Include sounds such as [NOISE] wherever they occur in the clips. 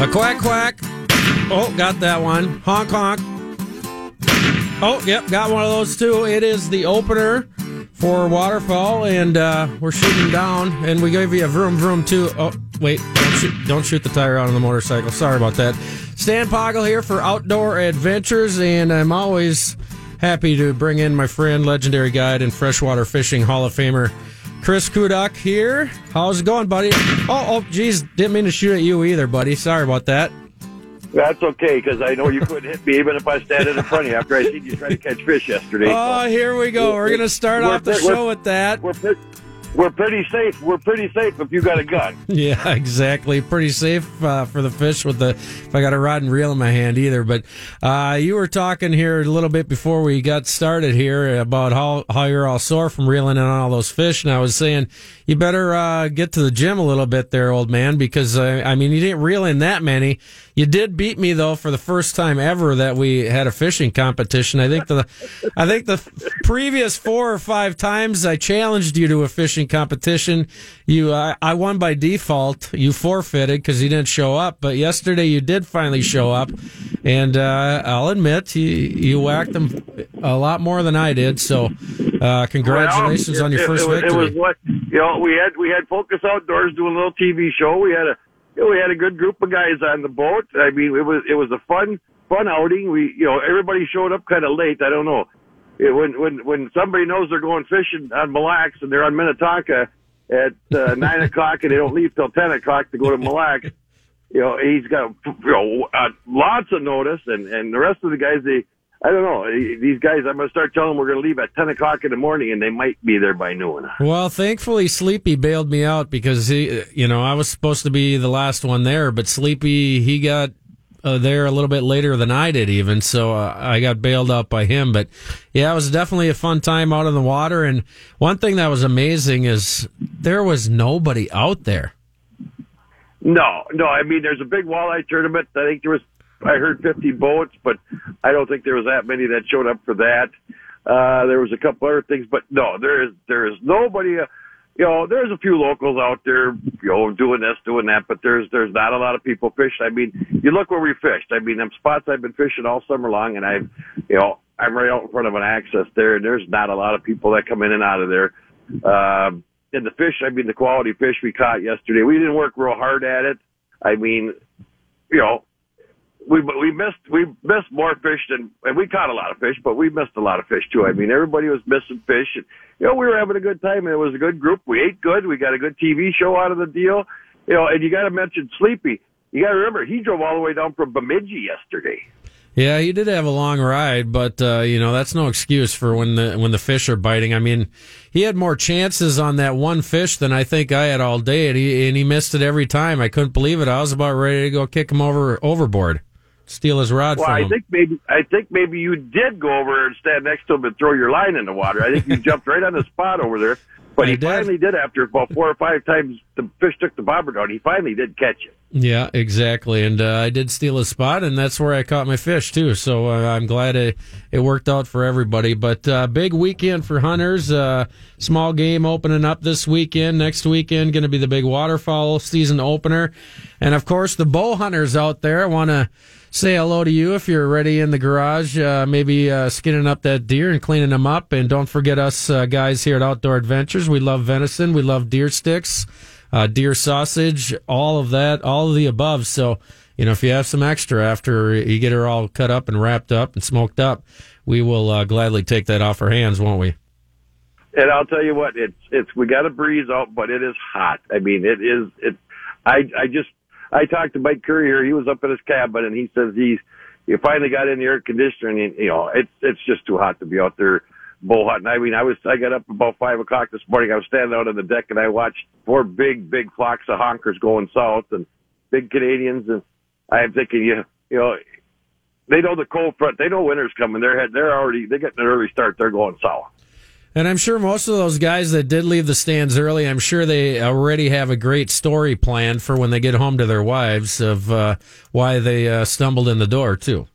A quack quack. Oh, got that one. Honk honk. Oh, yep, got one of those too. It is the opener for waterfowl, and uh, we're shooting down, and we gave you a vroom vroom too. Oh, wait, don't shoot, don't shoot the tire out on the motorcycle. Sorry about that. Stan Poggle here for Outdoor Adventures, and I'm always happy to bring in my friend, legendary guide and freshwater fishing Hall of Famer. Chris Kuduk here. How's it going, buddy? Oh, oh, geez, didn't mean to shoot at you either, buddy. Sorry about that. That's okay because I know you couldn't hit me even if I stand in front of you after I seen you try to catch fish yesterday. Oh, here we go. We're going to start We're off the show with that. We're we're pretty safe. We're pretty safe if you got a gun. [LAUGHS] Yeah, exactly. Pretty safe uh, for the fish with the if I got a rod and reel in my hand either. But uh, you were talking here a little bit before we got started here about how how you're all sore from reeling in all those fish, and I was saying you better uh, get to the gym a little bit there, old man, because uh, I mean you didn't reel in that many. You did beat me though for the first time ever that we had a fishing competition. I think the I think the previous four or five times I challenged you to a fishing competition, you uh, I won by default. You forfeited because you didn't show up. But yesterday you did finally show up, and uh, I'll admit you you whacked them a lot more than I did. So uh, congratulations Well, on your it- first it, was- victory. It was what you know. We had we had Focus Outdoors doing a little TV show. We had a you know, we had a good group of guys on the boat. I mean, it was it was a fun fun outing. We you know everybody showed up kind of late. I don't know. It, when when when somebody knows they're going fishing on Mille Lacs and they're on Minnetonka at uh, [LAUGHS] nine o'clock and they don't leave till ten o'clock to go to Mille Lacs, you know he's got you know uh, lots of notice and and the rest of the guys they I don't know these guys I'm gonna start telling them we're gonna leave at ten o'clock in the morning and they might be there by noon. Well, thankfully, Sleepy bailed me out because he, you know, I was supposed to be the last one there, but Sleepy he got uh, there a little bit later than I did, even. So uh, I got bailed out by him. But yeah, it was definitely a fun time out in the water. And one thing that was amazing is there was nobody out there. No, no. I mean, there's a big walleye tournament. I think there was, I heard 50 boats, but I don't think there was that many that showed up for that. Uh, there was a couple other things, but no, there is, there is nobody, uh, you know, there's a few locals out there, you know, doing this, doing that, but there's, there's not a lot of people fishing. I mean, you look where we fished. I mean, them spots I've been fishing all summer long and I've, you know, I'm right out in front of an access there and there's not a lot of people that come in and out of there. Um, and the fish, I mean, the quality fish we caught yesterday, we didn't work real hard at it. I mean, you know, we we missed we missed more fish than and we caught a lot of fish, but we missed a lot of fish too. I mean, everybody was missing fish, and you know, we were having a good time, and it was a good group. We ate good. We got a good TV show out of the deal, you know. And you got to mention Sleepy. You got to remember he drove all the way down from Bemidji yesterday. Yeah, he did have a long ride, but uh, you know that's no excuse for when the when the fish are biting. I mean, he had more chances on that one fish than I think I had all day, and he and he missed it every time. I couldn't believe it. I was about ready to go kick him over overboard, steal his rod Well, I him. think maybe I think maybe you did go over and stand next to him and throw your line in the water. I think you [LAUGHS] jumped right on the spot over there. But I he did. finally did after about four or five times the fish took the bobber down. He finally did catch it. Yeah, exactly. And uh, I did steal a spot, and that's where I caught my fish too. So uh, I'm glad it, it worked out for everybody. But uh, big weekend for hunters. Uh, small game opening up this weekend. Next weekend going to be the big waterfowl season opener, and of course the bow hunters out there. Want to say hello to you if you're ready in the garage, uh, maybe uh, skinning up that deer and cleaning them up. And don't forget us uh, guys here at Outdoor Adventures. We love venison. We love deer sticks uh, deer sausage, all of that, all of the above. So, you know, if you have some extra after you get her all cut up and wrapped up and smoked up, we will uh, gladly take that off our hands, won't we? And I'll tell you what, it's it's we got a breeze out, but it is hot. I mean, it is it. I I just I talked to Mike here. He was up in his cabin, and he says he's he finally got in the air conditioner, and you know it's it's just too hot to be out there bull hunting. I mean, I was I got up about five o'clock this morning. I was standing out on the deck, and I watched four big big flocks of honkers going south, and big Canadians, and I'm thinking, you you know. They know the cold front. They know winter's coming. They're they're already they getting an early start. They're going south. And I'm sure most of those guys that did leave the stands early, I'm sure they already have a great story planned for when they get home to their wives of uh, why they uh, stumbled in the door, too.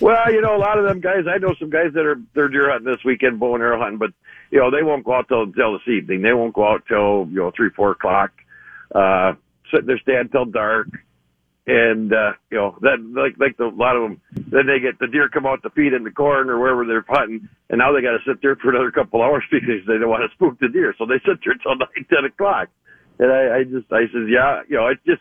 Well, you know, a lot of them guys. I know some guys that are they're deer hunting this weekend, bow and arrow hunting, but you know they won't go out till till this evening. They won't go out till you know three four o'clock. Uh, sit in their stand till dark. And uh, you know that like like the, a lot of them. Then they get the deer come out to feed in the corn or wherever they're hunting, and now they got to sit there for another couple hours [LAUGHS] because they don't want to spook the deer. So they sit there till [LAUGHS] nine, ten o'clock. And I, I just I said, yeah, you know, it's just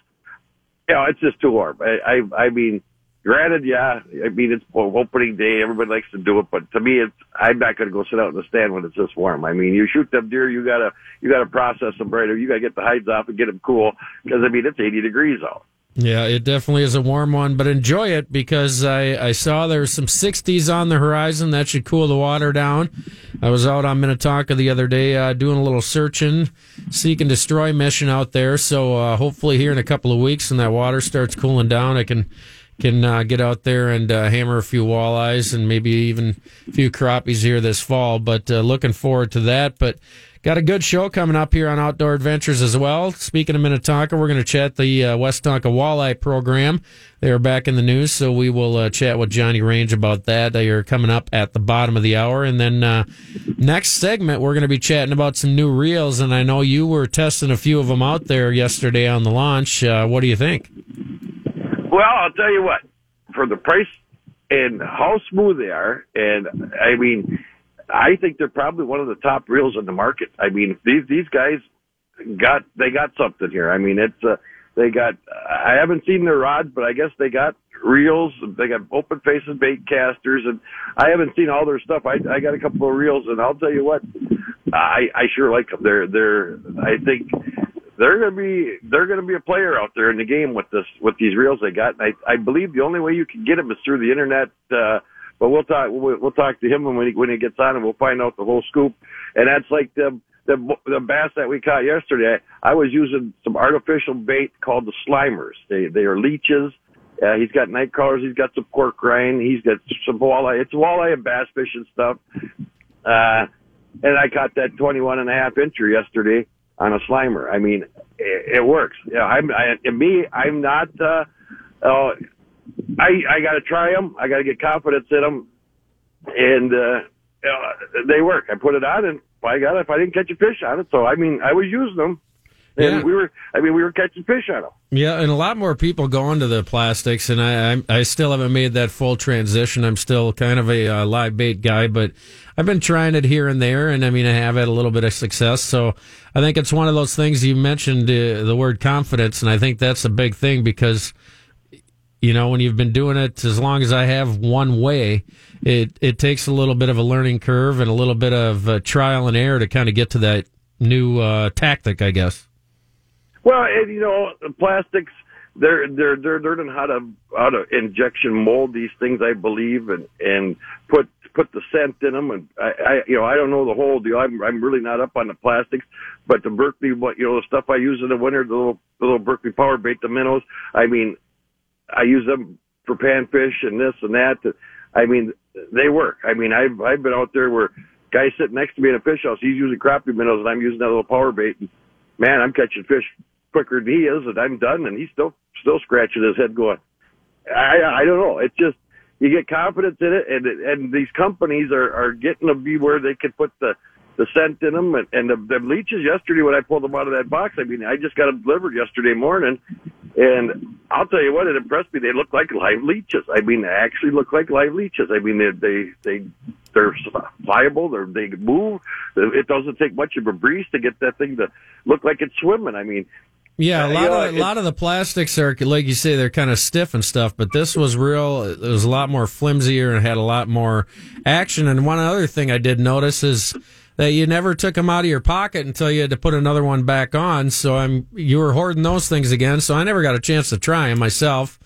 you know, it's just too warm. I I, I mean. Granted, yeah, I mean it's opening day. Everybody likes to do it, but to me, it's I'm not going to go sit out in the stand when it's this warm. I mean, you shoot them deer, you gotta you gotta process them right, or you gotta get the hides off and get them cool because I mean it's 80 degrees out. Yeah, it definitely is a warm one, but enjoy it because I, I saw there's some 60s on the horizon. That should cool the water down. I was out on Minnetonka the other day uh, doing a little searching, seek and destroy mission out there. So uh, hopefully here in a couple of weeks when that water starts cooling down, I can can uh, get out there and uh, hammer a few walleyes and maybe even a few crappies here this fall. But uh, looking forward to that. But got a good show coming up here on Outdoor Adventures as well. Speaking of Minnetonka, we're going to chat the uh, West Tonka Walleye Program. They are back in the news, so we will uh, chat with Johnny Range about that. They are coming up at the bottom of the hour. And then uh, next segment, we're going to be chatting about some new reels. And I know you were testing a few of them out there yesterday on the launch. what do you think? Well, I'll tell you what, for the price and how smooth they are, and I mean, I think they're probably one of the top reels in the market. I mean, these these guys got they got something here. I mean, it's uh, they got. I haven't seen their rods, but I guess they got reels. They got open faces bait casters, and I haven't seen all their stuff. I I got a couple of reels, and I'll tell you what, I I sure like them. They're they're I think they're going to be they're going to be a player out there in the game with this with these reels they got. And I I believe the only way you can get them is through the internet. Uh, but we'll talk we'll, we'll talk to him when he when he gets on, and we'll find out the whole scoop. And that's like the the the bass that we caught yesterday. I was using some artificial bait called the Slimers. They they are leeches. Uh, he's got night crawlers. He's got some pork rind. He's got some walleye. It's walleye and bass fishing stuff. Uh, and I caught that 21 and a half incher yesterday on a slimer. I mean, it, it works. Yeah, I'm I, me. I'm not. Uh, uh, I I got to try them. I got to get confidence in them, and uh, uh, they work. I put it on, and I got. If I didn't catch a fish on it, so I mean, I was using them. And yeah. we were, I mean, we were catching fish on them. Yeah, and a lot more people go into the plastics, and I, I, I still haven't made that full transition. I'm still kind of a uh, live bait guy, but I've been trying it here and there, and I mean, I have had a little bit of success. So I think it's one of those things you mentioned uh, the word confidence, and I think that's a big thing because you know when you've been doing it as long as I have one way, it it takes a little bit of a learning curve and a little bit of uh, trial and error to kind of get to that new uh, tactic, I guess. Well, and you know, plastics they're they're they're learning how to how to injection mold these things, I believe, and and put put the scent in them. And I, I you know I don't know the whole deal. I'm I'm really not up on the plastics, but the Berkley, what you know, the stuff I use in the winter, the little the little Berkley power bait, the minnows. I mean, I use them for panfish and this and that. I mean, they work. I mean, I've I've been out there where guys sitting next to me in a fish house. He's using crappie minnows, and I'm using that little power bait. And man, I'm catching fish quicker than he is, and I'm done, and he's still still scratching his head, going, I I don't know. It's just you get confidence in it, and and these companies are are getting to be where they can put the the scent in them, and, and the, the leeches yesterday when I pulled them out of that box. I mean, I just got them delivered yesterday morning, and I'll tell you what, it impressed me. They look like live leeches. I mean, they actually look like live leeches. I mean, they they they they're pliable. They're they move. It doesn't take much of a breeze to get that thing to look like it's swimming. I mean, yeah, a lot of a lot of the plastics are like you say they're kind of stiff and stuff, but this was real. It was a lot more flimsier and had a lot more action. And one other thing I did notice is that you never took them out of your pocket until you had to put another one back on. So I'm you were hoarding those things again. So I never got a chance to try them myself.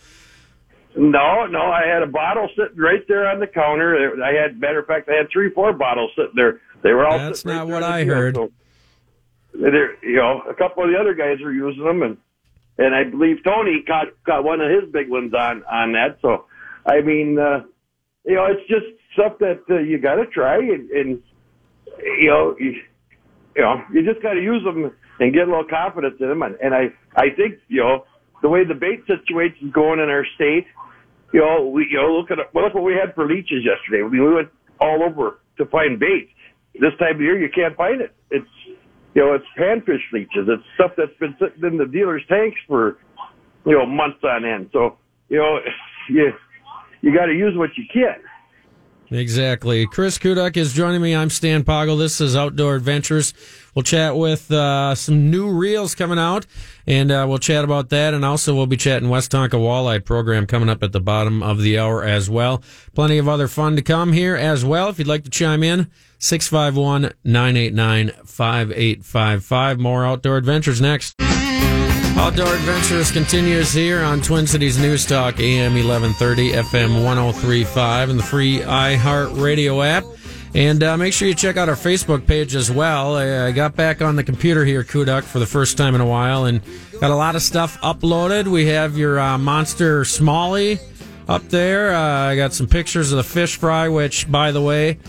No, no, I had a bottle sitting right there on the counter. I had, matter of fact, I had three, four bottles sitting there. They were all. That's not right what I heard. So there, you know, a couple of the other guys are using them, and and I believe Tony got got one of his big ones on on that. So, I mean, uh, you know, it's just stuff that uh, you got to try, and, and you know, you, you know, you just got to use them and get a little confidence in them. And, and I I think you know the way the bait situation is going in our state. You know, we you know look at well, look what we had for leeches yesterday. We, we went all over to find bait. This time of year, you can't find it. It's you know, it's panfish leeches. It's stuff that's been sitting in the dealer's tanks for you know, months on end. So, you know, [LAUGHS] you, you got to use what you can. Exactly. Chris Kuduk is joining me. I'm Stan Poggle. This is Outdoor Adventures. We'll chat with uh, some new reels coming out, and uh, we'll chat about that. And also, we'll be chatting West Tonka Walleye program coming up at the bottom of the hour as well. Plenty of other fun to come here as well. If you'd like to chime in, 651 989 5855. More Outdoor Adventures next. Outdoor Adventures continues here on Twin Cities News Talk, AM 1130, FM 1035, and the free iHeart Radio app. And uh, make sure you check out our Facebook page as well. I, I got back on the computer here, Kuduk, for the first time in a while, and got a lot of stuff uploaded. We have your uh, Monster Smallie up there. Uh, I got some pictures of the fish fry, which, by the way,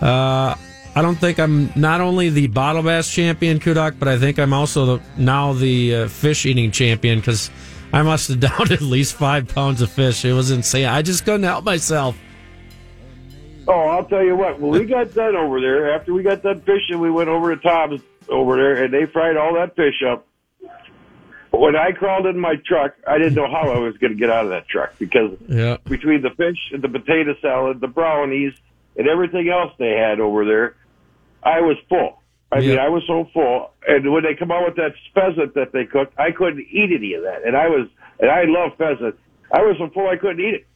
uh, I don't think I'm not only the bottle bass champion, Kuduk, but I think I'm also the, now the uh, fish eating champion because I must have [LAUGHS] downed at least five pounds of fish. It was insane. I just couldn't help myself. Oh, I'll tell you what. When we got done over there, after we got done fishing, we went over to Tom's over there, and they fried all that fish up. When I crawled in my truck, I didn't know how I was going to get out of that truck because yeah. between the fish and the potato salad, the brownies, and everything else they had over there, I was full. I Yeah. mean, I was so full. And when they come out with that pheasant that they cooked, I couldn't eat any of that. And I was, and I love pheasant. I was so full I couldn't eat it.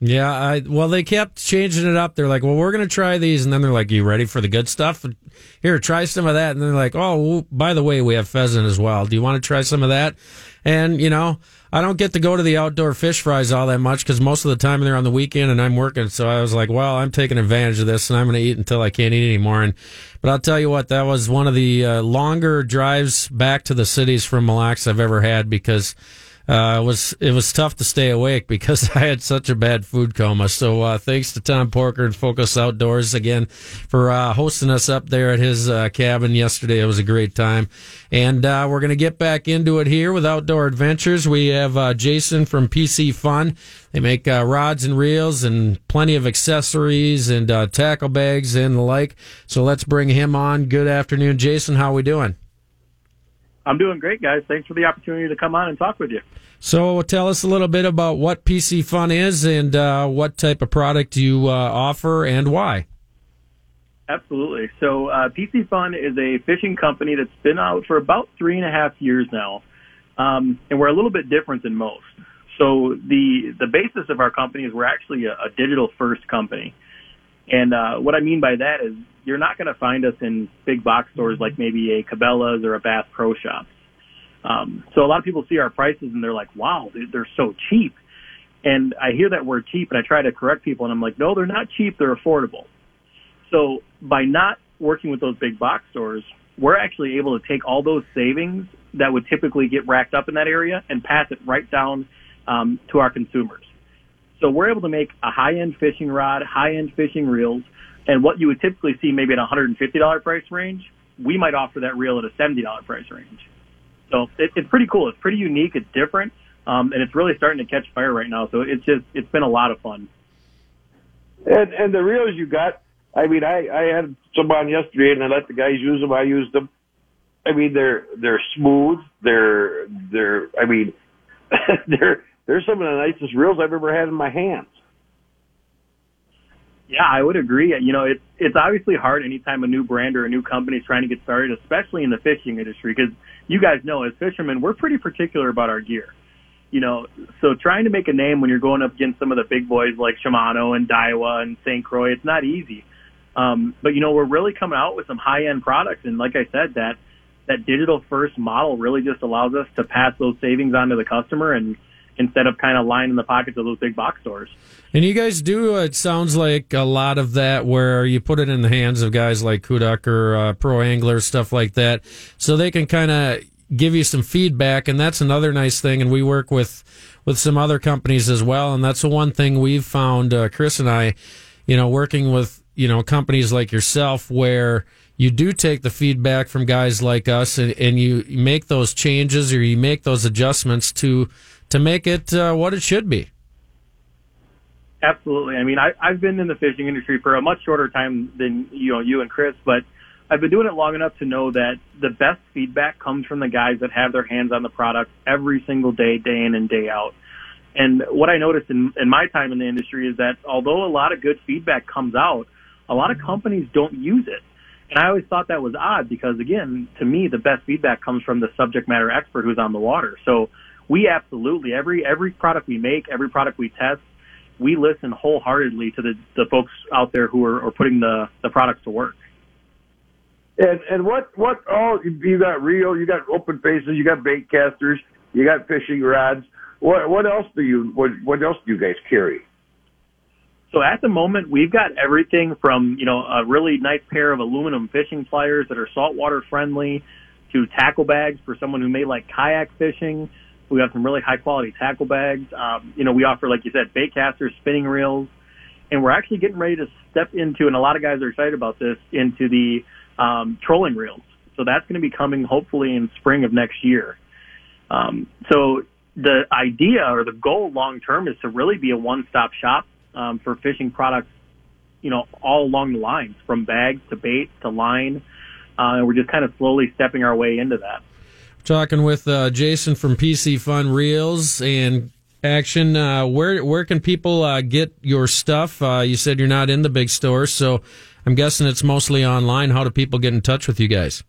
Yeah, I well they kept changing it up. They're like, "Well, we're going to try these." And then they're like, "You ready for the good stuff? Here, try some of that." And they're like, "Oh, well, by the way, we have pheasant as well. Do you want to try some of that?" And, you know, I don't get to go to the outdoor fish fries all that much cuz most of the time they're on the weekend and I'm working. So I was like, "Well, I'm taking advantage of this and I'm going to eat until I can't eat anymore." And but I'll tell you what, that was one of the uh, longer drives back to the cities from Mille Lacs I've ever had because uh, it was it was tough to stay awake [LAUGHS] because I had such a bad food coma. So uh, thanks to Tom Porker and Focus Outdoors again for uh, hosting us up there at his uh, cabin yesterday. It was a great time, and uh, we're gonna get back into it here with Outdoor Adventures. We have uh, Jason from Piscifun. They make uh, rods and reels and plenty of accessories and uh, tackle bags and the like. So let's bring him on. Good afternoon, Jason. How we doing? I'm doing great, guys. Thanks for the opportunity to come on and talk with you. So tell us a little bit about what Piscifun is and uh, what type of product you uh, offer and why. Absolutely. So, uh, Piscifun is a fishing company that's been out for about three and a half years now, um, and we're a little bit different than most. So, the the basis of our company is we're actually a, a digital first company, and uh, what I mean by that is you're not going to find us in big box stores like maybe a Cabela's or a Bass Pro Shops. Um, so a lot of people see our prices and they're like, "Wow, they're, so cheap." And I hear that word cheap, and I try to correct people, and I'm like, "No, they're not cheap. They're affordable." So by not working with those big box stores, we're actually able to take all those savings that would typically get racked up in that area and pass it right down um, to our consumers. So we're able to make a high-end fishing rod, high-end fishing reels, and what you would typically see maybe at a $150 price range, we might offer that reel at a $70 price range. So it, it's pretty cool. It's pretty unique. It's different, um, and it's really starting to catch fire right now. So it's just it's been a lot of fun. And and the reels you got, I mean, I I had some on yesterday, and I let the guys use them. I used them. I mean, they're they're smooth. They're they're. I mean, [LAUGHS] they're they're some of the nicest reels I've ever had in my hands. Yeah, I would agree. You know, it's it's obviously hard anytime a new brand or a new company is trying to get started, especially in the fishing industry, because you guys know as fishermen, we're pretty particular about our gear. You know, so trying to make a name when you're going up against some of the big boys like Shimano and Daiwa and St. Croix, it's not easy. Um, but you know, we're really coming out with some high end products, and like I said, that that digital first model really just allows us to pass those savings on to the customer and instead of kind of lining in the pockets of those big box stores. And you guys do, it sounds like a lot of that where you put it in the hands of guys like Kuduk or uh, pro anglers, stuff like that, so they can kind of give you some feedback. And that's another nice thing. And we work with, with some other companies as well. And that's the one thing we've found, uh, Chris and I, you know, working with, you know, companies like yourself where you do take the feedback from guys like us and, and you make those changes or you make those adjustments to, to make it uh, what it should be. Absolutely. I mean, I, I've been in the fishing industry for a much shorter time than you know you and Chris, but I've been doing it long enough to know that the best feedback comes from the guys that have their hands on the product every single day, day in and day out. And what I noticed in, in my time in the industry is that although a lot of good feedback comes out, a lot of companies don't use it. And I always thought that was odd because again, to me, the best feedback comes from the subject matter expert who's on the water. So we absolutely, every, every product we make, every product we test, we listen wholeheartedly to the, the folks out there who are, are putting the, the products to work. And and what what all you got reel, you got open faces, you got bait casters, you got fishing rods. What what else do you what what else do you guys carry? So at the moment, we've got everything from you know a really nice pair of aluminum fishing pliers that are saltwater friendly, to tackle bags for someone who may like kayak fishing. We have some really high quality tackle bags. Um, you know, we offer, like you said, bait casters, spinning reels, and we're actually getting ready to step into, and a lot of guys are excited about this, into the um, trolling reels. So that's going to be coming hopefully in spring of next year. Um, so the idea or the goal long term is to really be a one stop shop um, for fishing products, you know, all along the lines from bags to bait to line. Uh, and we're just kind of slowly stepping our way into that. Talking with uh, Jason from Piscifun Reels and Action. Uh, where where can people uh, get your stuff? Uh, you said you're not in the big stores, so I'm guessing it's mostly online. How do people get in touch with you guys?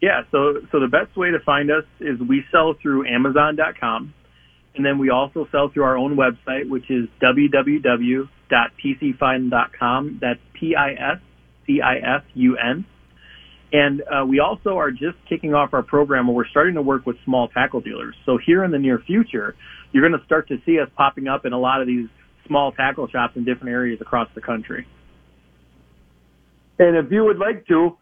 Yeah, so so the best way to find us is we sell through Amazon.com, and then we also sell through our own website, which is www.piscifun.com. That's P-I-S-C-I-F-U-N. And uh, we also are just kicking off our program where we're starting to work with small tackle dealers. So here in the near future, you're going to start to see us popping up in a lot of these small tackle shops in different areas across the country. And if you would like to,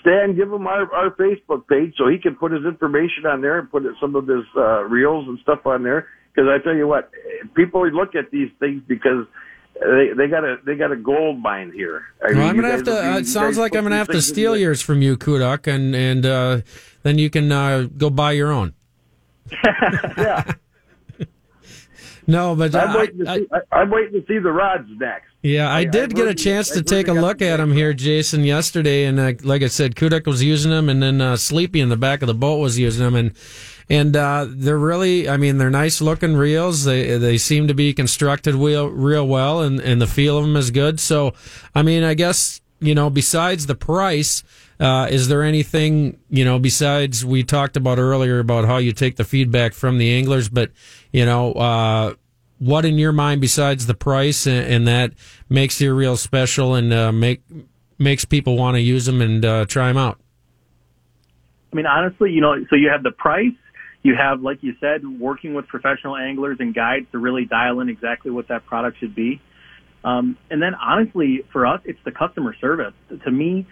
Stan, give him our, our Facebook page so he can put his information on there and put some of his uh, reels and stuff on there. Because I tell you what, people look at these things because they they got a they got a gold mine here. I well, I'm gonna have to. Uh, it sounds like I'm gonna have to steal yours from you, Kuduk, and and uh, then you can uh, go buy your own. [LAUGHS] yeah. [LAUGHS] no, but I'm, waiting I, see, I, am waiting to see the rods next. Yeah, I, did get a chance to take a look at them here, Jason, yesterday, and uh, like I said, Kuduk was using them, and then uh, Sleepy in the back of the boat was using them, and and uh, they're really, I mean, they're nice looking reels. They they seem to be constructed real real well, and and the feel of them is good. So, I mean, I guess you know, besides the price. Uh, is there anything you know besides we talked about earlier about how you take the feedback from the anglers, but you know, uh, what in your mind besides the price and, and that makes your reel special and uh, make makes people want to use them and uh, try them out? I mean, honestly, you know, so you have the price, you have, like you said, working with professional anglers and guides to really dial in exactly what that product should be. Um, and then honestly, for us, it's the customer service. To me,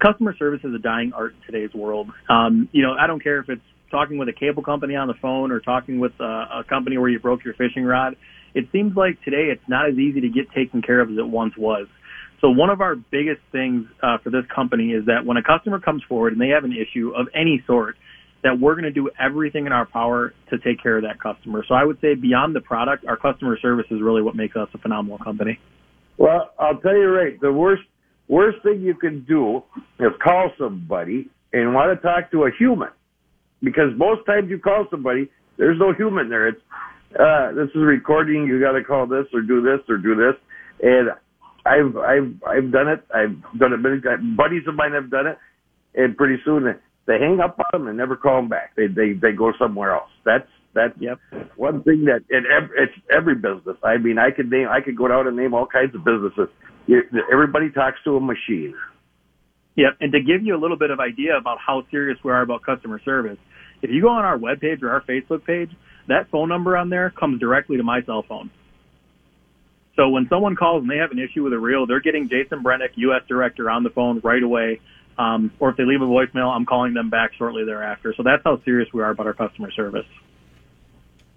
customer service is a dying art in today's world. Um, you know, I don't care if it's talking with a cable company on the phone or talking with a, a company where you broke your fishing rod. It seems like today it's not as easy to get taken care of as it once was. So one of our biggest things uh, for this company is that when a customer comes forward and they have an issue of any sort, that we're going to do everything in our power to take care of that customer. So I would say beyond the product, our customer service is really what makes us a phenomenal company. Well, I'll tell you right, the worst worst thing you can do is call somebody and want to talk to a human. Because most times you call somebody, there's no human there. It's uh this is recording, you gotta call this or do this or do this. And I've I've I've done it. I've done it many times. Buddies of mine have done it, and pretty soon they hang up on them and never call them back. They they they go somewhere else. That's that's yep. one thing that in every, it's every business. I mean, I could name I could go down and name all kinds of businesses. Everybody talks to a machine. Yep, and to give you a little bit of idea about how serious we are about customer service, if you go on our webpage or our Facebook page, that phone number on there comes directly to my cell phone. So when someone calls and they have an issue with a reel, they're getting Jason Brennick, U.S. Director, on the phone right away um, or if they leave a voicemail, I'm calling them back shortly thereafter. So that's how serious we are about our customer service.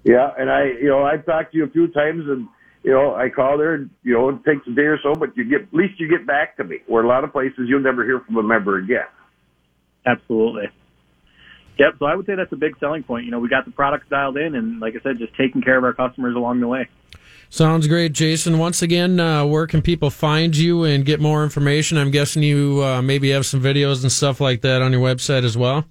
Yeah, and I, you know, I've talked to you a few times, and you know, I call there, and you know, it takes a day or so, but you get at least you get back to me. Where a lot of places you'll never hear from a member again. Absolutely. Yep. So I would say that's a big selling point. You know, we got the products dialed in, and like I said, just taking care of our customers along the way. Sounds great, Jason. Once again, uh, where can people find you and get more information? I'm guessing you uh, maybe have some videos and stuff like that on your website as well.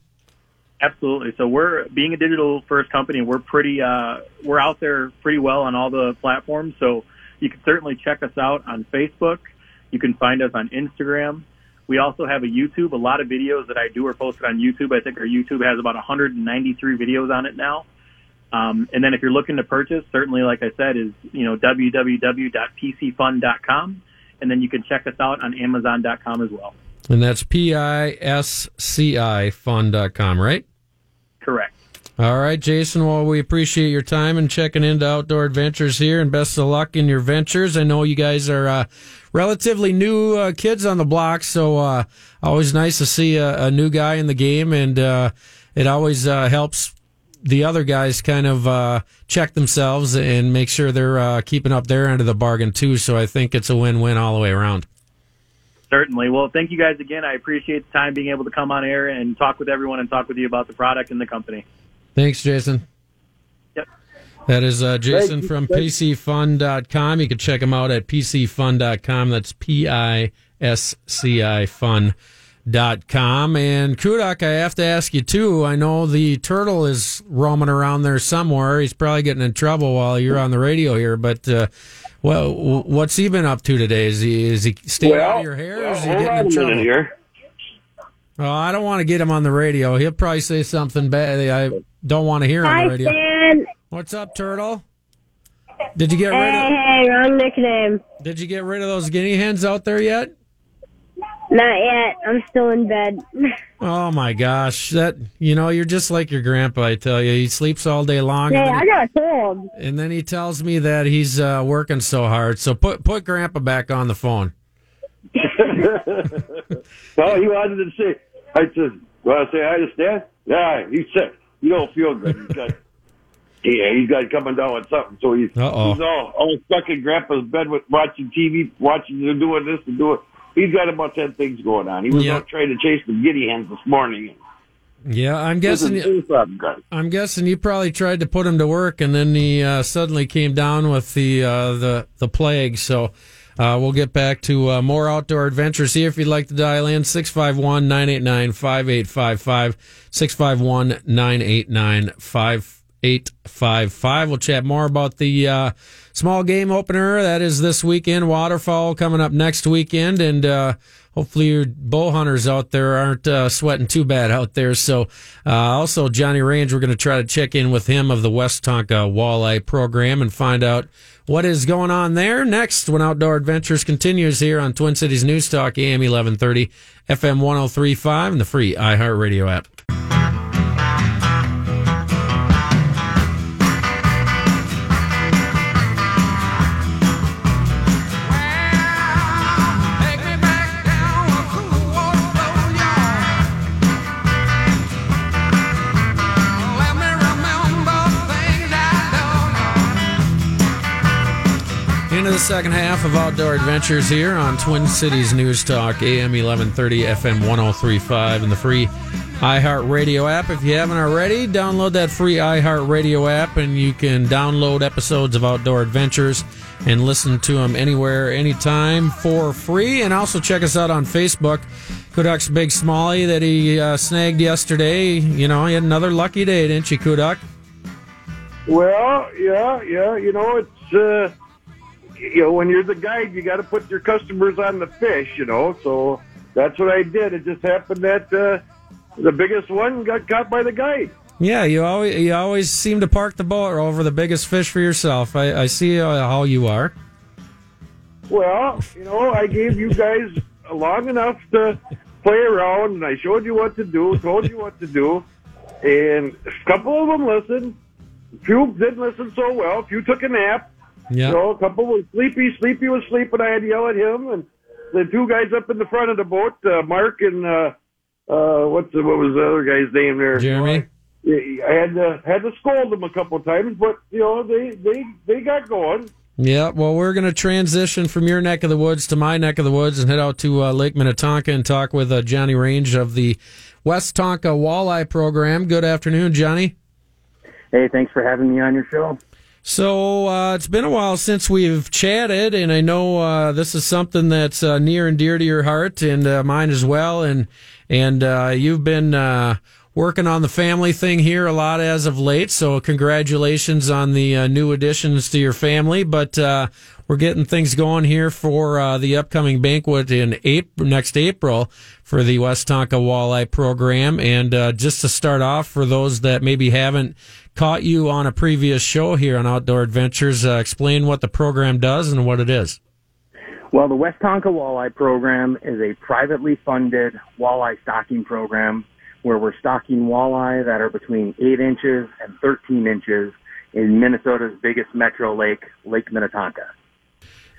Absolutely. So we're being a digital first company. We're pretty uh, we're out there pretty well on all the platforms. So you can certainly check us out on Facebook. You can find us on Instagram. We also have a YouTube. A lot of videos that I do are posted on YouTube. I think our YouTube has about 193 videos on it now. Um, and then if you're looking to purchase, certainly, like I said, is you know www.piscifun.com. and then you can check us out on Amazon.com as well. And that's P I S C I fun.com, right? Correct. All right, Jason. Well, we appreciate your time and checking into Outdoor Adventures here, and best of luck in your ventures. I know you guys are uh, relatively new uh, kids on the block, so uh, always nice to see a, a, new guy in the game, and uh, it always uh, helps the other guys kind of uh, check themselves and make sure they're keeping up their end of the bargain too. So I think it's a win-win all the way around. Certainly. Well, thank you guys again. I appreciate the time being able to come on air and talk with everyone and talk with you about the product and the company. Thanks, Jason. Yep. That is uh, Jason from Piscifun.com. You can check him out at Piscifun.com. That's P I S C I Fun.com. And Kuduk, I have to ask you too. I know the turtle is roaming around there somewhere. He's probably getting in trouble while you're on the radio here. But uh, well, what's he been up to today? Is he is he staying well, out of your hair? Well, is he getting in trouble? Here. Oh, I don't want to get him on the radio. He'll probably say something bad. I don't want to hear him on the radio. Stan. What's up, Turtle? Did you get hey, rid of? Hey, wrong nickname. Did you get rid of those guinea hens out there yet? Not yet. I'm still in bed. [LAUGHS] oh my gosh, that you know you're just like your grandpa. I tell you, he sleeps all day long. Hey, I got told. And then he tells me that he's uh, working so hard. So put put grandpa back on the phone. [LAUGHS] well, he wanted to say, I said, "Well, I say I understand." Yeah, he's sick. He don't feel good. He's got, [LAUGHS] yeah, he's got coming down with something. So he's Uh-oh. he's all all stuck in Grandpa's bed with watching TV, watching and doing this and doing. He's got about ten things going on. He was out trying to chase the guinea hens this morning. Yeah, I'm guessing. I'm guessing you probably tried to put him to work, and then he uh, suddenly came down with the uh, the the plague. So uh, we'll get back to uh, more outdoor adventures here. If you'd like to dial in, 651 989 5855. 651 989 5855. We'll chat more about the uh, small game opener that is this weekend. Waterfowl coming up next weekend. And uh, hopefully your bow hunters out there aren't uh, sweating too bad out there. So, uh, also Johnny Range, we're going to try to check in with him of the West Tonka Walleye program and find out what is going on there next when Outdoor Adventures continues here on Twin Cities News Talk, AM 1130, FM 1035, and the free iHeartRadio app. Into the second half of Outdoor Adventures here on Twin Cities News Talk, AM 1130, FM 1035, and the free iHeartRadio app. If you haven't already, download that free iHeartRadio app, and you can download episodes of Outdoor Adventures and listen to them anywhere, anytime for free. And also check us out on Facebook. Kuduk's Big Smallie that he uh, snagged yesterday. You know, he had another lucky day, didn't you, Kuduk? Well, yeah, yeah. You know, it's. Uh you know, when you're the guide, you got to put your customers on the fish, you know. So that's what I did. It just happened that uh, the biggest one got caught by the guide. Yeah, you always you always seem to park the boat over the biggest fish for yourself. I, I see uh, how you are. Well, you know, I gave you guys [LAUGHS] long enough to play around, and I showed you what to do, told you what to do, and a couple of them listened. A few didn't listen so well. A few took a nap. Yeah. You know, a couple was sleepy. Sleepy was sleeping. I had to yell at him, and the two guys up in the front of the boat, uh, Mark and uh, uh, what's the, what was the other guy's name there? Jeremy. I, I had to had to scold them a couple of times, but you know they they they got going. Yeah, well, we're going to transition from your neck of the woods to my neck of the woods and head out to uh, Lake Minnetonka and talk with uh, Johnny Range of the West Tonka Walleye Program. Good afternoon, Johnny. Hey, thanks for having me on your show. So uh, it's been a while since we've chatted, and I know uh, this is something that's uh, near and dear to your heart and uh, mine as well. And and uh, you've been uh, working on the family thing here a lot as of late. So congratulations on the new additions to your family. But uh, we're getting things going here for uh, the upcoming banquet in April, next April for the West Tonka Walleye Program. And uh, just to start off, for those that maybe haven't caught you on a previous show here on Outdoor Adventures, uh, explain what the program does and what it is. Well, the West Tonka Walleye Program is a privately funded walleye stocking program where we're stocking walleye that are between 8 inches and 13 inches in Minnesota's biggest metro lake, Lake Minnetonka.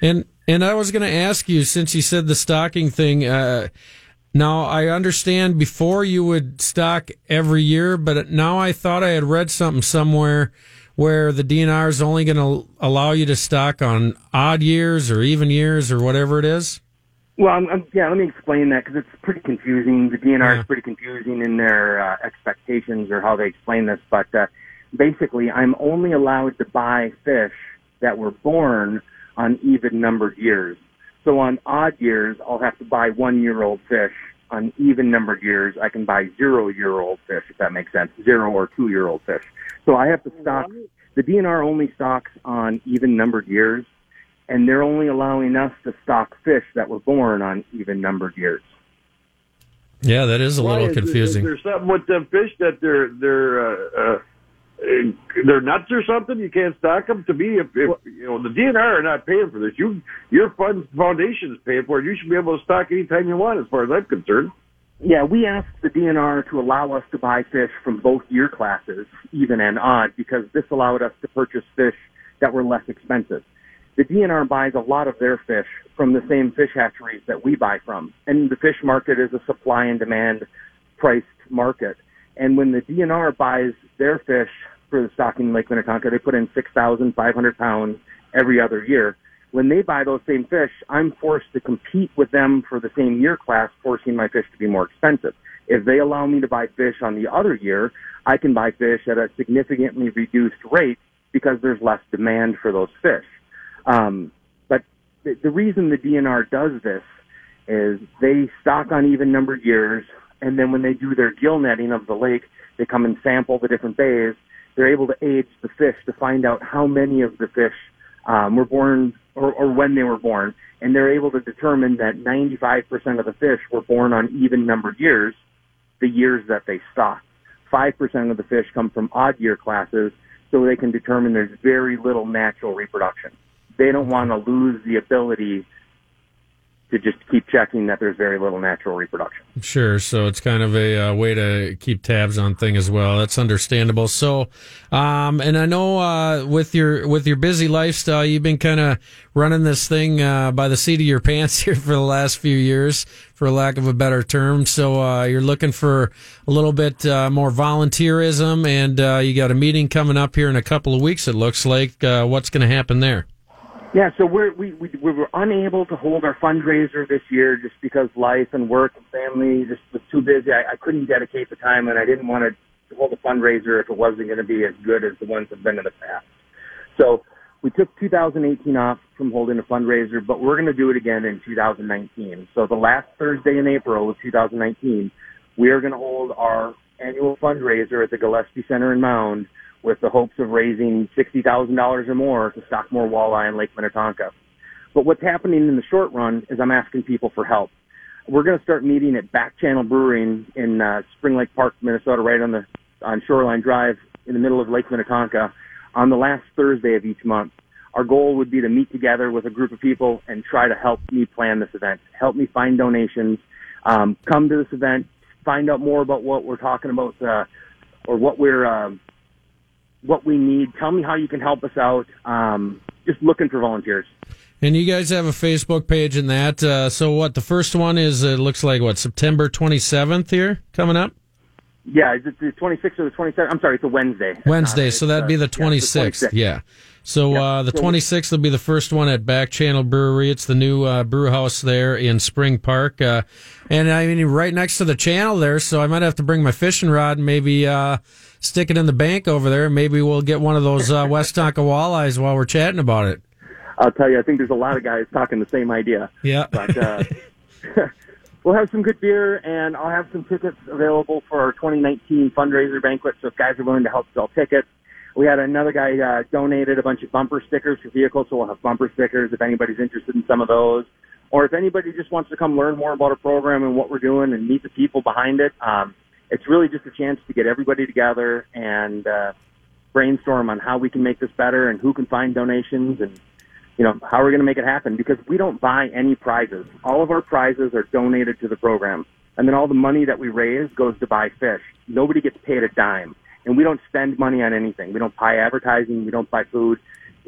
And and I was going to ask you since you said the stocking thing. Uh, now I understand before you would stock every year, but now I thought I had read something somewhere where the DNR is only going to allow you to stock on odd years or even years or whatever it is. Well, I'm, I'm, yeah, let me explain that because it's pretty confusing. The DNR Yeah. is pretty confusing in their uh, expectations or how they explain this. But uh, basically, I'm only allowed to buy fish that were born on even numbered years. So on odd years, I'll have to buy one year old fish. On even numbered years, I can buy zero year old fish, if that makes sense, zero or two year old fish. So I have to stock, the DNR only stocks on even numbered years and they're only allowing us to stock fish that were born on even numbered years. Yeah, that is a Why little is confusing. Is there something with them fish that they're they're uh, uh, they're nuts or something? You can't stock them. To me, if, if you know the DNR are not paying for this, you your fund foundation is paying for it. You should be able to stock anytime you want, as far as I'm concerned. Yeah, we asked the DNR to allow us to buy fish from both year classes, even and odd, because this allowed us to purchase fish that were less expensive. The DNR buys a lot of their fish from the same fish hatcheries that we buy from, and the fish market is a supply and demand priced market. And when the DNR buys their fish for the stocking Lake Minnetonka, they put in 6,500 pounds every other year. When they buy those same fish, I'm forced to compete with them for the same year class, forcing my fish to be more expensive. If they allow me to buy fish on the other year, I can buy fish at a significantly reduced rate because there's less demand for those fish. Um, but the, the reason the DNR does this is they stock on even numbered years, and then when they do their gill netting of the lake, they come and sample the different bays. They're able to age the fish to find out how many of the fish um, were born or, or when they were born, and they're able to determine that 95% of the fish were born on even numbered years, the years that they stocked. 5% of the fish come from odd year classes, so they can determine there's very little natural reproduction. They don't want to lose the ability to just keep checking that there's very little natural reproduction. Sure. So it's kind of a uh, way to keep tabs on thing as well. That's understandable. So, um, and I know uh, with your with your busy lifestyle, you've been kind of running this thing uh, by the seat of your [LAUGHS] pants here for the last few years, for lack of a better term. So uh, you're looking for a little bit uh, more volunteerism, and uh, you got a meeting coming up here in a couple of weeks. It looks like. What's going to happen there? Yeah, so we're, we, we, we were unable to hold our fundraiser this year just because life and work and family just was too busy. I, I couldn't dedicate the time and I didn't want to hold a fundraiser if it wasn't going to be as good as the ones have been in the past. So we took 2018 off from holding a fundraiser, but we're going to do it again in 2019. So the last Thursday in April of 2019, we are going to hold our annual fundraiser at the Gillespie Center in Mound with the hopes of raising $60,000 or more to stock more walleye in Lake Minnetonka. But what's happening in the short run is I'm asking people for help. We're going to start meeting at Back Channel Brewing in uh, Spring Lake Park, Minnesota, right on the on Shoreline Drive in the middle of Lake Minnetonka on the last Thursday of each month. Our goal would be to meet together with a group of people and try to help me plan this event, help me find donations, um, come to this event, find out more about what we're talking about uh, or what we're um, what we need. Tell me how you can help us out. Um, just looking for volunteers. And you guys have a Facebook page in that. Uh, so what? The first one is it looks like what September 27th here coming up. Yeah, is it the 26th or the 27th? I'm sorry, it's a Wednesday. Wednesday, Uh, so that'd be uh, the yeah, 26th. Yeah. So Yeah. uh, the 26th will be the first one at Back Channel Brewery. It's the new uh, brew house there in Spring Park, uh, and I mean right next to the channel there. So I might have to bring my fishing rod and maybe uh, stick it in the bank over there. Maybe we'll get one of those uh, [LAUGHS] West Tonka walleyes while we're chatting about it. I'll tell you, I think there's a lot of guys talking the same idea. Yeah. But uh, [LAUGHS] we'll have some good beer, and I'll have some tickets available for our 2019 fundraiser banquet. So if guys are willing to help sell tickets, we had another guy uh, donated a bunch of bumper stickers for vehicles, so we'll have bumper stickers if anybody's interested in some of those. Or if anybody just wants to come learn more about our program and what we're doing and meet the people behind it, um, it's really just a chance to get everybody together and uh, brainstorm on how we can make this better and who can find donations and you know how we're going to make it happen because we don't buy any prizes. All of our prizes are donated to the program, and then all the money that we raise goes to buy fish. Nobody gets paid a dime, and we don't spend money on anything. We don't buy advertising. We don't buy food.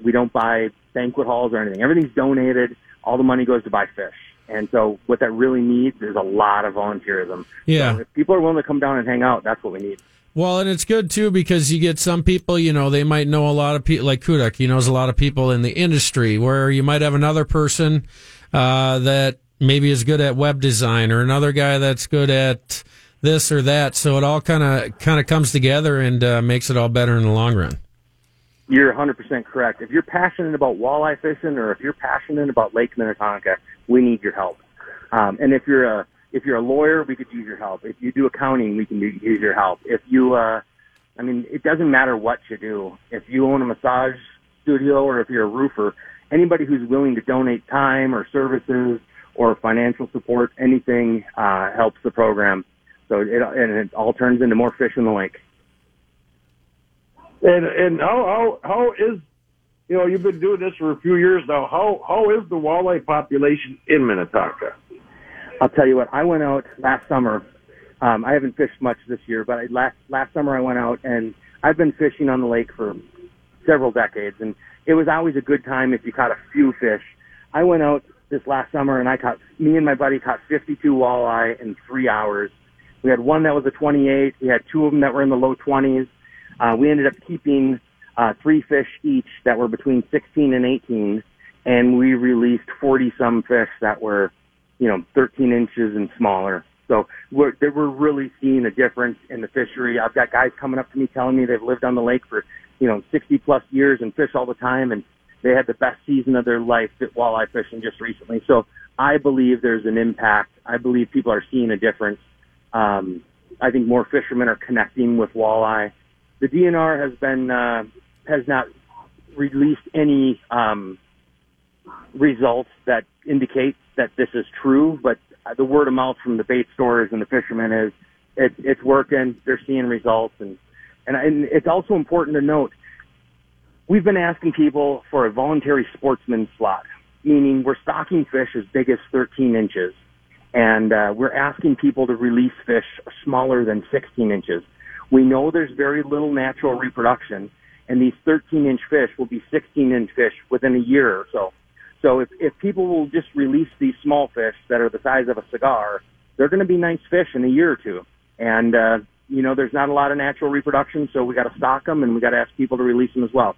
We don't buy banquet halls or anything. Everything's donated. All the money goes to buy fish. And so what that really needs is a lot of volunteerism. Yeah. So if people are willing to come down and hang out, that's what we need. Well, and it's good too because you get some people, you know, they might know a lot of people, like Kuduk, he knows a lot of people in the industry, where you might have another person uh, that maybe is good at web design or another guy that's good at this or that. So it all kind of kind of comes together and uh, makes it all better in the long run. You're 100% correct. If you're passionate about walleye fishing or if you're passionate about Lake Minnetonka, we need your help. Um, and if you're a if you're a lawyer, we could use your help. If you do accounting, we can use your help. If you, uh, I mean, it doesn't matter what you do. If you own a massage studio or if you're a roofer, anybody who's willing to donate time or services or financial support, anything uh, helps the program. So it and it all turns into more fish in the lake. And and how how how is you know you've been doing this for a few years now. How how is the walleye population in Minnetonka? I'll tell you what. I went out last summer. Um, I haven't fished much this year, but I, last last summer I went out and I've been fishing on the lake for several decades, and it was always a good time if you caught a few fish. I went out this last summer and I caught me and my buddy caught 52 walleye in three hours. We had one that was a 28. We had two of them that were in the low 20s. Uh, we ended up keeping uh, three fish each that were between 16 and 18, and we released 40 some fish that were, you know, 13 inches and smaller. So we're, they we're really seeing a difference in the fishery. I've got guys coming up to me telling me they've lived on the lake for, you know, 60 plus years and fish all the time, and they had the best season of their life at walleye fishing just recently. So I believe there's an impact. I believe people are seeing a difference. Um, I think more fishermen are connecting with walleye the DNR has been uh, has not released any um, results that indicate that this is true, but the word of mouth from the bait stores and the fishermen is it, it's working. They're seeing results, and, and and it's also important to note we've been asking people for a voluntary sportsman slot, meaning we're stocking fish as big as 13 inches, and uh, we're asking people to release fish smaller than 16 inches. We know there's very little natural reproduction, and these 13 inch fish will be 16 inch fish within a year or so. So if, if people will just release these small fish that are the size of a cigar, they're going to be nice fish in a year or two. And, uh, you know, there's not a lot of natural reproduction, so we got to stock them and we got to ask people to release them as well.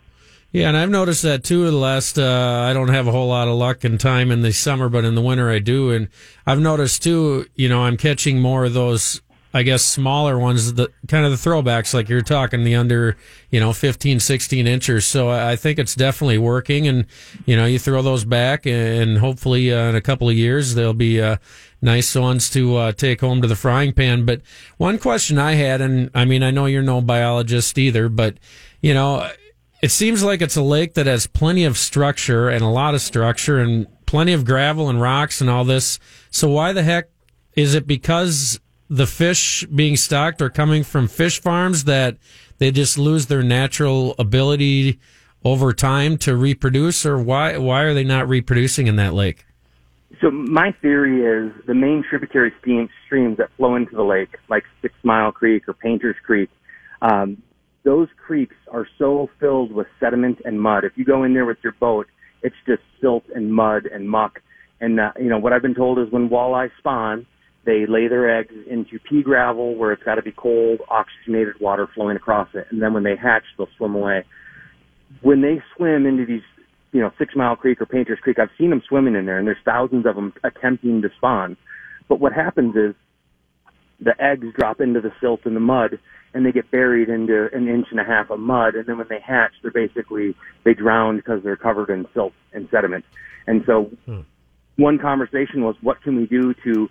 Yeah, and I've noticed that too. The last, uh, I don't have a whole lot of luck and time in the summer, but in the winter I do. And I've noticed too, you know, I'm catching more of those I guess smaller ones, the kind of the throwbacks, like you're talking, the under, you know, 15, 16 inches. So I think it's definitely working. And, you know, you throw those back and hopefully uh, in a couple of years, they'll be, uh, nice ones to uh, take home to the frying pan. But one question I had, and I mean, I know you're no biologist either, but, you know, it seems like it's a lake that has plenty of structure and a lot of structure and plenty of gravel and rocks and all this. So why the heck is it because the fish being stocked are coming from fish farms that they just lose their natural ability over time to reproduce, or why why are they not reproducing in that lake? So my theory is the main tributary streams that flow into the lake, like Six Mile Creek or Painters Creek, um, those creeks are so filled with sediment and mud. If you go in there with your boat, it's just silt and mud and muck. And uh, you know what I've been told is when walleye spawn, they lay their eggs into pea gravel where it's got to be cold, oxygenated water flowing across it. And then when they hatch, they'll swim away. When they swim into these, you know, Six Mile Creek or Painters Creek, I've seen them swimming in there and there's thousands of them attempting to spawn. But what happens is the eggs drop into the silt in the mud and they get buried into an inch and a half of mud. And then when they hatch, they're basically, they drown because they're covered in silt and sediment. And so Hmm. one conversation was, what can we do to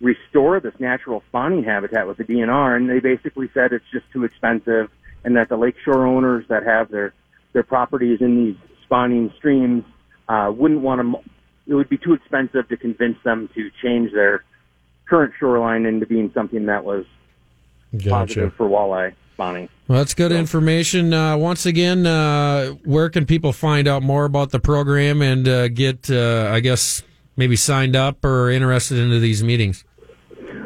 restore this natural spawning habitat with the DNR? And they basically said it's just too expensive and that the lakeshore owners that have their, their properties in these spawning streams, uh, wouldn't want to, it would be too expensive to convince them to change their current shoreline into being something that was Gotcha. positive for walleye spawning. Well, that's good information. Uh, once again, uh, where can people find out more about the program and uh, get, uh, I guess, maybe signed up or interested into these meetings?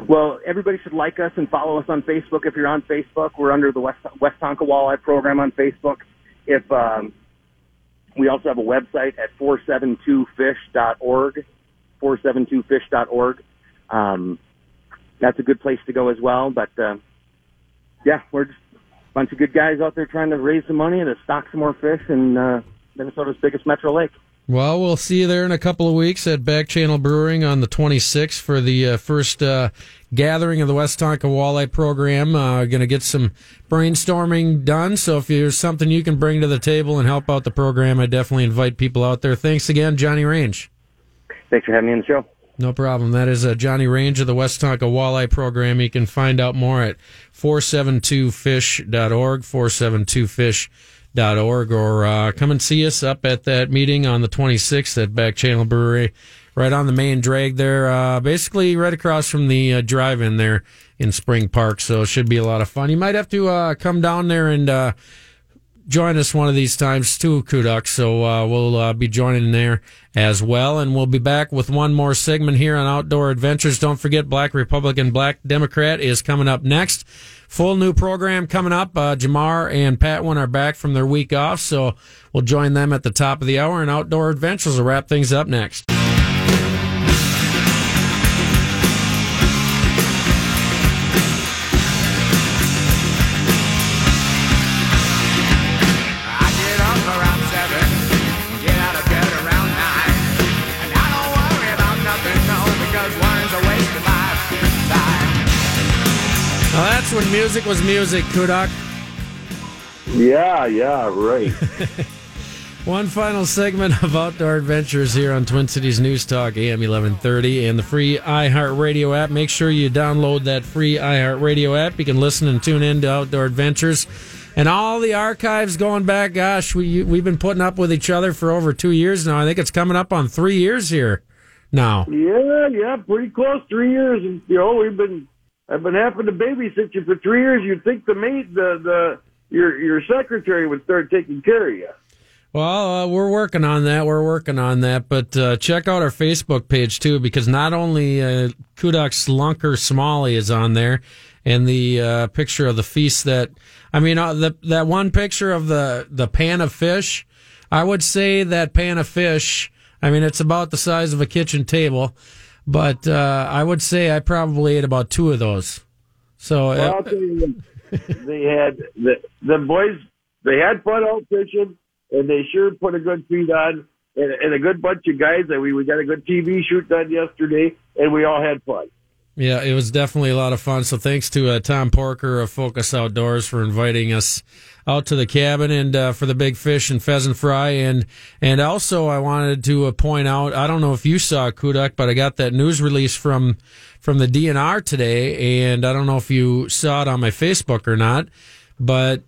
Well, everybody should like us and follow us on Facebook. If you're on Facebook, we're under the West, West Tonka Walleye Program on Facebook. If um, we also have a website at 472fish.org, 472fish.org. Um, that's a good place to go as well. But uh, yeah, we're just a bunch of good guys out there trying to raise some money to stock some more fish in uh, Minnesota's biggest metro lake. Well, we'll see you there in a couple of weeks at Back Channel Brewing on the 26th for the uh, first uh, gathering of the West Tonka Walleye Program. Uh, Going to get some brainstorming done. So if there's something you can bring to the table and help out the program, I definitely invite people out there. Thanks again, Johnny Range. Thanks for having me on the show. No problem. That is uh, Johnny Range of the West Tonka Walleye Program. You can find out more at 472fish.org, 472fish.org, or uh, come and see us up at that meeting on the 26th at Back Channel Brewery, right on the main drag there, uh, basically right across from the uh, drive-in there in Spring Park. So it should be a lot of fun. You might have to uh, come down there and uh, join us one of these times too, Kuduk. So uh, we'll uh, be joining there as well, and we'll be back with one more segment here on Outdoor Adventures. Don't forget, Black Republican, Black Democrat is coming up next. Full new program coming up. Uh, Jamar and Patwin are back from their week off, so we'll join them at the top of the hour. And Outdoor Adventures will wrap things up next. Now that's when music was music, Kuduk. Yeah, yeah, right. [LAUGHS] One final segment of Outdoor Adventures here on Twin Cities News Talk, AM 1130, and the free iHeartRadio app. Make sure you download that free iHeartRadio app. You can listen and tune in to Outdoor Adventures. And all the archives going back, gosh, we, we've been putting up with each other for over two years now. I think it's coming up on three years here now. yeah, yeah, pretty close. Three years. And, you know, we've been. I've been having to babysit you for three years. You'd think the maid, the the your your secretary would start taking care of you. Well, uh, we're working on that. We're working on that. But uh, check out our Facebook page too, because not only uh, Kuduk's Lunker Smallie is on there, and the uh, picture of the feast that I mean, uh, the, that one picture of the the pan of fish. I would say that pan of fish. I mean, it's about the size of a kitchen table, but uh, I would say I probably ate about two of those. So Well, uh, you, they had the the boys. They had fun out fishing, and they sure put a good feed on, and, and a good bunch of guys. And we we got a good TV shoot done yesterday, and we all had fun. Yeah, it was definitely a lot of fun. So thanks to uh, Tom Parker of Focus Outdoors for inviting us out to the cabin and uh, for the big fish and pheasant fry. And and also I wanted to uh, point out I don't know if you saw Kuduk, but I got that news release from from the DNR today, and I don't know if you saw it on my Facebook or not, but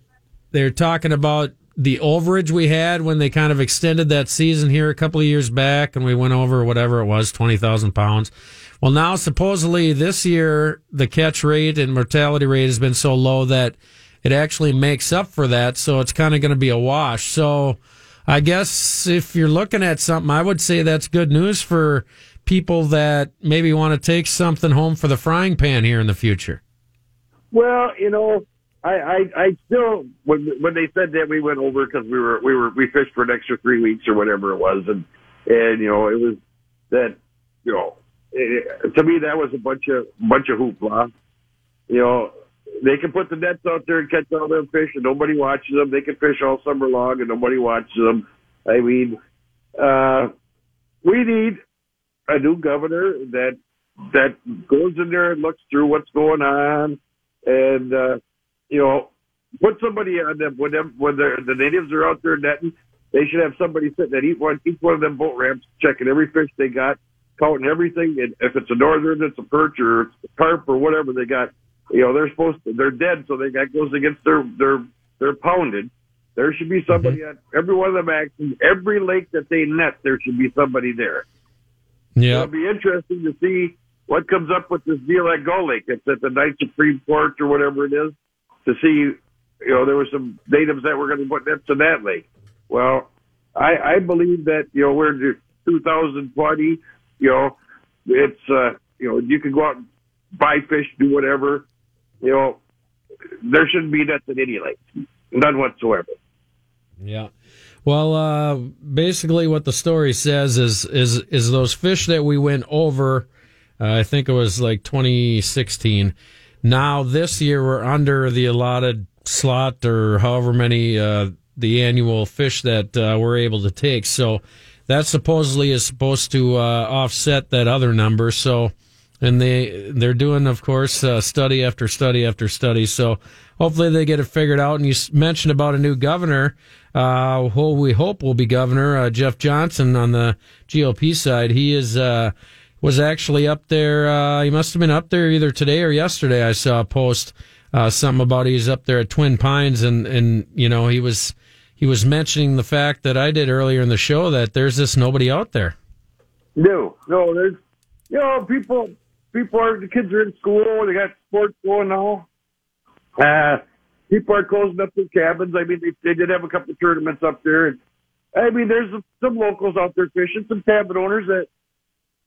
they're talking about the overage we had when they kind of extended that season here a couple of years back and we went over whatever it was, 20,000 pounds. Well, now supposedly this year, the catch rate and mortality rate has been so low that it actually makes up for that. So it's kind of going to be a wash. So I guess if you're looking at something, I would say that's good news for people that maybe want to take something home for the frying pan here in the future. Well, you know, I I, I still when when they said that we went over because we were we were we fished for an extra three weeks or whatever it was, and and you know it was that you know it, to me that was a bunch of bunch of hoopla. You know, they can put the nets out there and catch all them fish, and nobody watches them. They can fish all summer long, and nobody watches them. I mean, uh, we need a new governor that that goes in there and looks through what's going on, and uh, you know, put somebody on them when them when the the natives are out there netting. They should have somebody sitting at each one each one of them boat ramps, checking every fish they got, counting everything. And if it's a northern, it's a perch or it's a carp or whatever they got. You know, they're supposed to. They're dead, so they that goes against their their their pounded. There should be somebody mm-hmm. at every one of them actions. Every lake that they net, there should be somebody there. Yeah. It'll be interesting to see what comes up with this deal at Gull Lake. It's at the Ninth Supreme Court or whatever it is to see, you know, there were some natives that were going to put nets in that lake. Well, I, I believe that, you know, we're in 2020, you know, it's, uh, you know, you can go out and buy fish, do whatever, you know, there shouldn't be nets in any lake. None whatsoever. Yeah. Well, uh, basically, what the story says is is is those fish that we went over. Uh, I think it was like 2016. Now this year we're under the allotted slot or however many uh, the annual fish that uh, we're able to take. So that supposedly is supposed to uh, offset that other number. So and they they're doing, of course, uh, study after study after study. So hopefully they get it figured out. And you mentioned about a new governor, uh, who we hope will be governor uh, Jeff Johnson on the GOP side. He is uh, was actually up there. Uh, he must have been up there either today or yesterday. I saw a post something about he's up there at Twin Pines, and and you know he was he was mentioning the fact that I did earlier in the show that there's just nobody out there. No, no, there's, you know, people, people are, the kids are in school, they got sports going now. Uh, people are closing up their cabins. I mean, they, they did have a couple of tournaments up there. And, I mean, there's some, some locals out there fishing, some cabin owners that,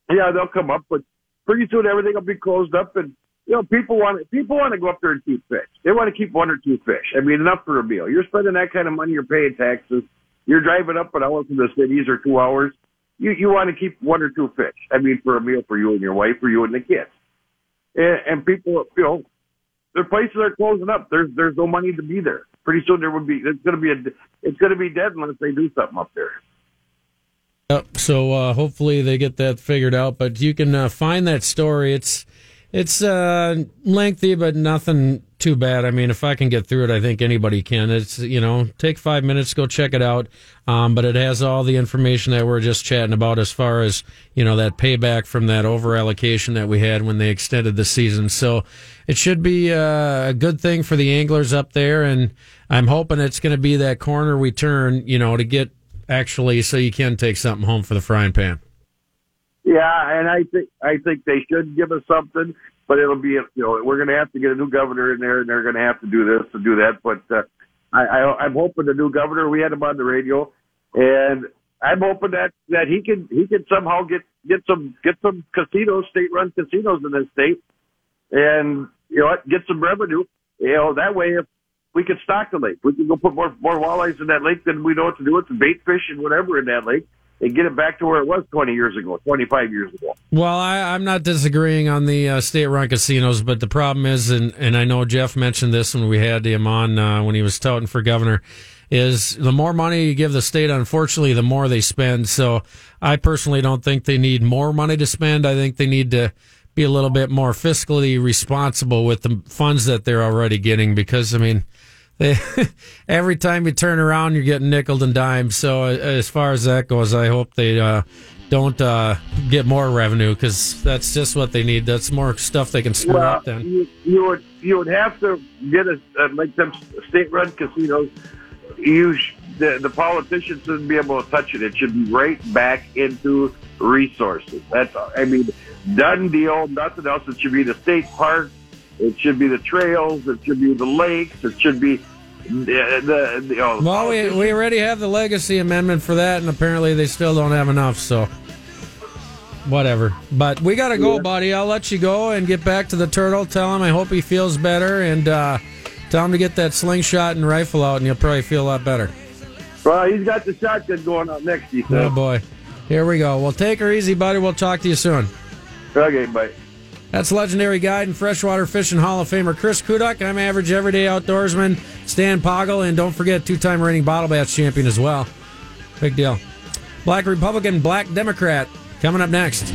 yeah, they'll come up, but pretty soon everything will be closed up and, you know, people want people want to go up there and keep fish. They want to keep one or two fish. I mean, enough for a meal. You're spending that kind of money. You're paying taxes. You're driving up an hour from the cities or two hours. You you want to keep one or two fish. I mean, for a meal for you and your wife, for you and the kids. And, and people, you know, their places are closing up. There's there's no money to be there. Pretty soon there would be. It's going to be a. It's going to be dead unless they do something up there. Yep. So uh, hopefully they get that figured out. But you can uh, find that story. It's it's uh, lengthy, but nothing too bad. I mean, if I can get through it, I think anybody can. It's you know, take five minutes, go check it out. Um, but it has all the information that we're just chatting about as far as you know that payback from that over allocation that we had when they extended the season. So it should be uh, a good thing for the anglers up there, and I'm hoping it's going to be that corner we turn, you know, to get actually so you can take something home for the frying pan. Yeah, and I think I think they should give us something, but it'll be you know we're going to have to get a new governor in there, and they're going to have to do this and do that. But uh, I, I I'm hoping the new governor. We had him on the radio, and I'm hoping that that he can he can somehow get get some get some casinos, state run casinos in this state, and you know get some revenue. You know that way if we could stock the lake, we can go put more more walleyes in that lake than we know what to do with, and bait fish and whatever in that lake and get it back to where it was 20 years ago, 25 years ago. Well, I, I'm not disagreeing on the uh, state-run casinos, but the problem is, and, and I know Jeff mentioned this when we had him on uh, when he was touting for governor, is the more money you give the state, unfortunately, the more they spend. So I personally don't think they need more money to spend. I think they need to be a little bit more fiscally responsible with the funds that they're already getting because, I mean, they, [LAUGHS] every time you turn around, you're getting nickel and dimed. So uh, as far as that goes, I hope they uh, don't uh, get more revenue because that's just what they need. That's more stuff they can screw Well, up. Then you, you would you would have to get a uh, like them state-run casinos. You sh- the the politicians shouldn't be able to touch it. It should be right back into resources. That's. I mean, done deal. Nothing else. It should be the state park. It should be the trails. It should be the lakes. It should be the the, the well, we we already have the legacy amendment for that, and apparently they still don't have enough. So whatever. But we got to go, buddy. I'll let you go and get back to the turtle. Tell him I hope he feels better, and uh, tell him to get that slingshot and rifle out, and you'll probably feel a lot better. Well, he's got the shotgun going up next. He Oh boy. Here we go. Well, take her easy, buddy. We'll talk to you soon. Okay, bye. That's legendary guide and freshwater fishing Hall of Famer Chris Kuduk. I'm average everyday outdoorsman Stan Poggle, and don't forget two-time reigning bottle bass champion as well. Big deal. Black Republican, Black Democrat coming up next.